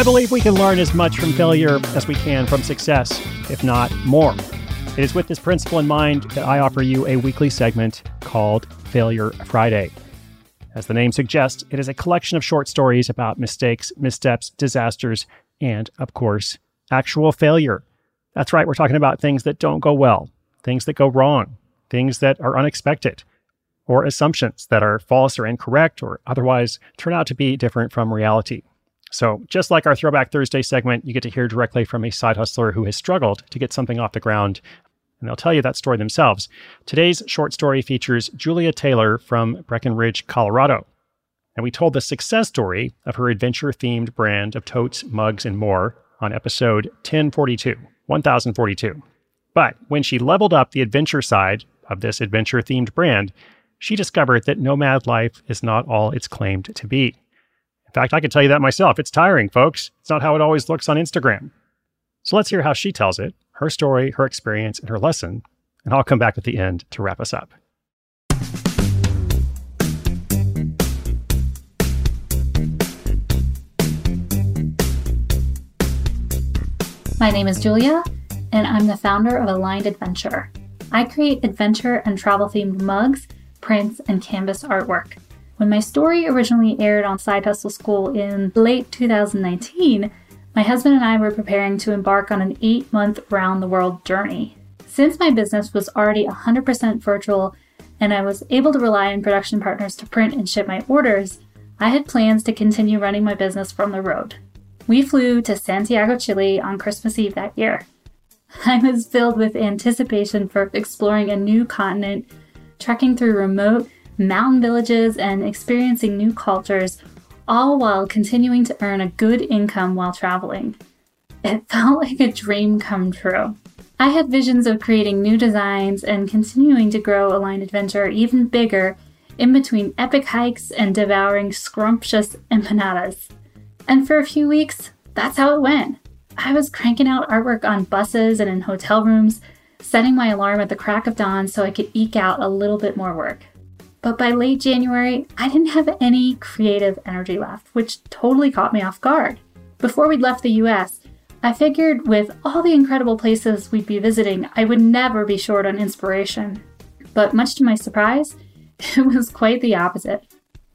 I believe we can learn as much from failure as we can from success, if not more. It is with this principle in mind that I offer you a weekly segment called Failure Friday. As the name suggests, it is a collection of short stories about mistakes, missteps, disasters, and, of course, actual failure. That's right, we're talking about things that don't go well, things that go wrong, things that are unexpected, or assumptions that are false or incorrect or otherwise turn out to be different from reality. So, just like our Throwback Thursday segment, you get to hear directly from a side hustler who has struggled to get something off the ground, and they'll tell you that story themselves. Today's short story features Julia Taylor from Breckenridge, Colorado. And we told the success story of her adventure themed brand of totes, mugs, and more on episode 1042, 1042. But when she leveled up the adventure side of this adventure themed brand, she discovered that nomad life is not all it's claimed to be. In fact, I can tell you that myself. It's tiring, folks. It's not how it always looks on Instagram. So let's hear how she tells it, her story, her experience, and her lesson. And I'll come back at the end to wrap us up. My name is Julia, and I'm the founder of Aligned Adventure. I create adventure and travel themed mugs, prints, and canvas artwork. When my story originally aired on Side Hustle School in late 2019, my husband and I were preparing to embark on an eight month round the world journey. Since my business was already 100% virtual and I was able to rely on production partners to print and ship my orders, I had plans to continue running my business from the road. We flew to Santiago, Chile on Christmas Eve that year. I was filled with anticipation for exploring a new continent, trekking through remote mountain villages, and experiencing new cultures, all while continuing to earn a good income while traveling. It felt like a dream come true. I had visions of creating new designs and continuing to grow Aligned Adventure even bigger in between epic hikes and devouring scrumptious empanadas. And for a few weeks, that's how it went. I was cranking out artwork on buses and in hotel rooms, setting my alarm at the crack of dawn so I could eke out a little bit more work. But by late January, I didn't have any creative energy left, which totally caught me off guard. Before we'd left the US, I figured with all the incredible places we'd be visiting, I would never be short on inspiration. But much to my surprise, it was quite the opposite.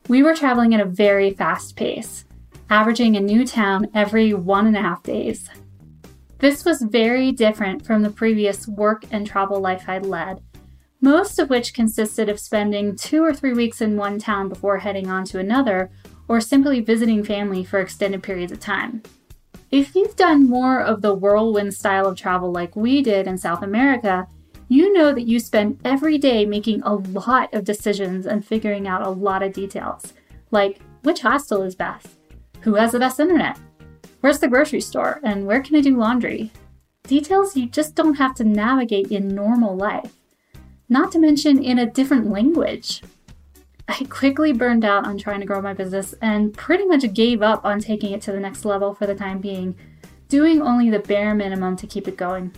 We were traveling at a very fast pace, averaging a new town every one and a half days. This was very different from the previous work and travel life I'd led, most of which consisted of spending two or three weeks in one town before heading on to another, or simply visiting family for extended periods of time. If you've done more of the whirlwind style of travel like we did in South America, you know that you spend every day making a lot of decisions and figuring out a lot of details, like which hostel is best, who has the best internet, where's the grocery store, and where can I do laundry. Details you just don't have to navigate in normal life not to mention in a different language. I quickly burned out on trying to grow my business and pretty much gave up on taking it to the next level for the time being, doing only the bare minimum to keep it going.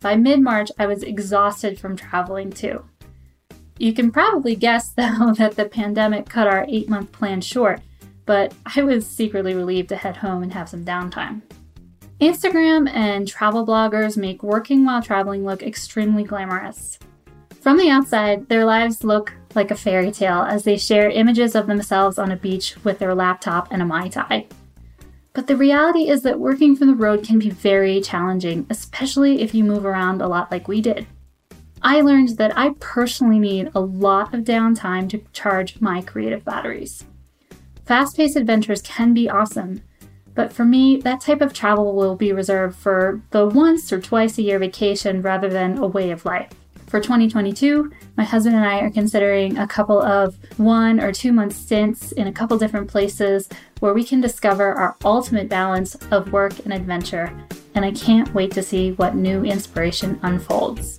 By mid March, I was exhausted from traveling too. You can probably guess, though, that the pandemic cut our eight month plan short, but I was secretly relieved to head home and have some downtime. Instagram and travel bloggers make working while traveling look extremely glamorous. From the outside, their lives look like a fairy tale as they share images of themselves on a beach with their laptop and a Mai Tai. But the reality is that working from the road can be very challenging, especially if you move around a lot like we did. I learned that I personally need a lot of downtime to charge my creative batteries. Fast paced adventures can be awesome, but for me, that type of travel will be reserved for the once or twice a year vacation rather than a way of life. For 2022, my husband and I are considering a couple of one or two month stints in a couple different places where we can discover our ultimate balance of work and adventure. And I can't wait to see what new inspiration unfolds.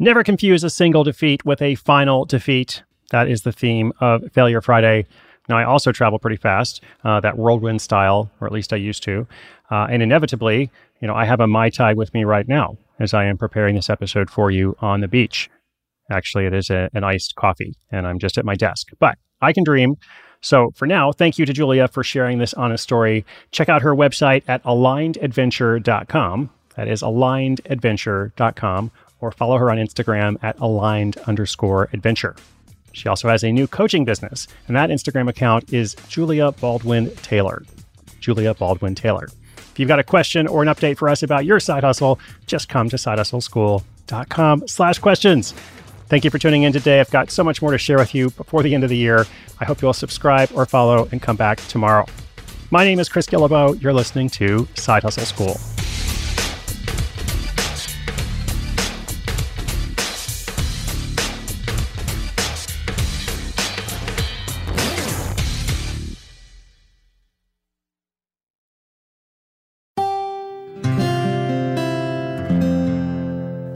Never confuse a single defeat with a final defeat. That is the theme of Failure Friday. Now, I also travel pretty fast, uh, that whirlwind style, or at least I used to. Uh, and inevitably, you know, I have a Mai Tai with me right now as I am preparing this episode for you on the beach. Actually, it is a, an iced coffee, and I'm just at my desk. But I can dream. So for now, thank you to Julia for sharing this honest story. Check out her website at alignedadventure.com. That is alignedadventure.com or follow her on Instagram at aligned underscore adventure. She also has a new coaching business, and that Instagram account is Julia Baldwin Taylor. Julia Baldwin Taylor. If you've got a question or an update for us about your side hustle, just come to sidehustleschool.com slash questions. Thank you for tuning in today. I've got so much more to share with you before the end of the year. I hope you'll subscribe or follow and come back tomorrow. My name is Chris Guillebeau. You're listening to Side Hustle School.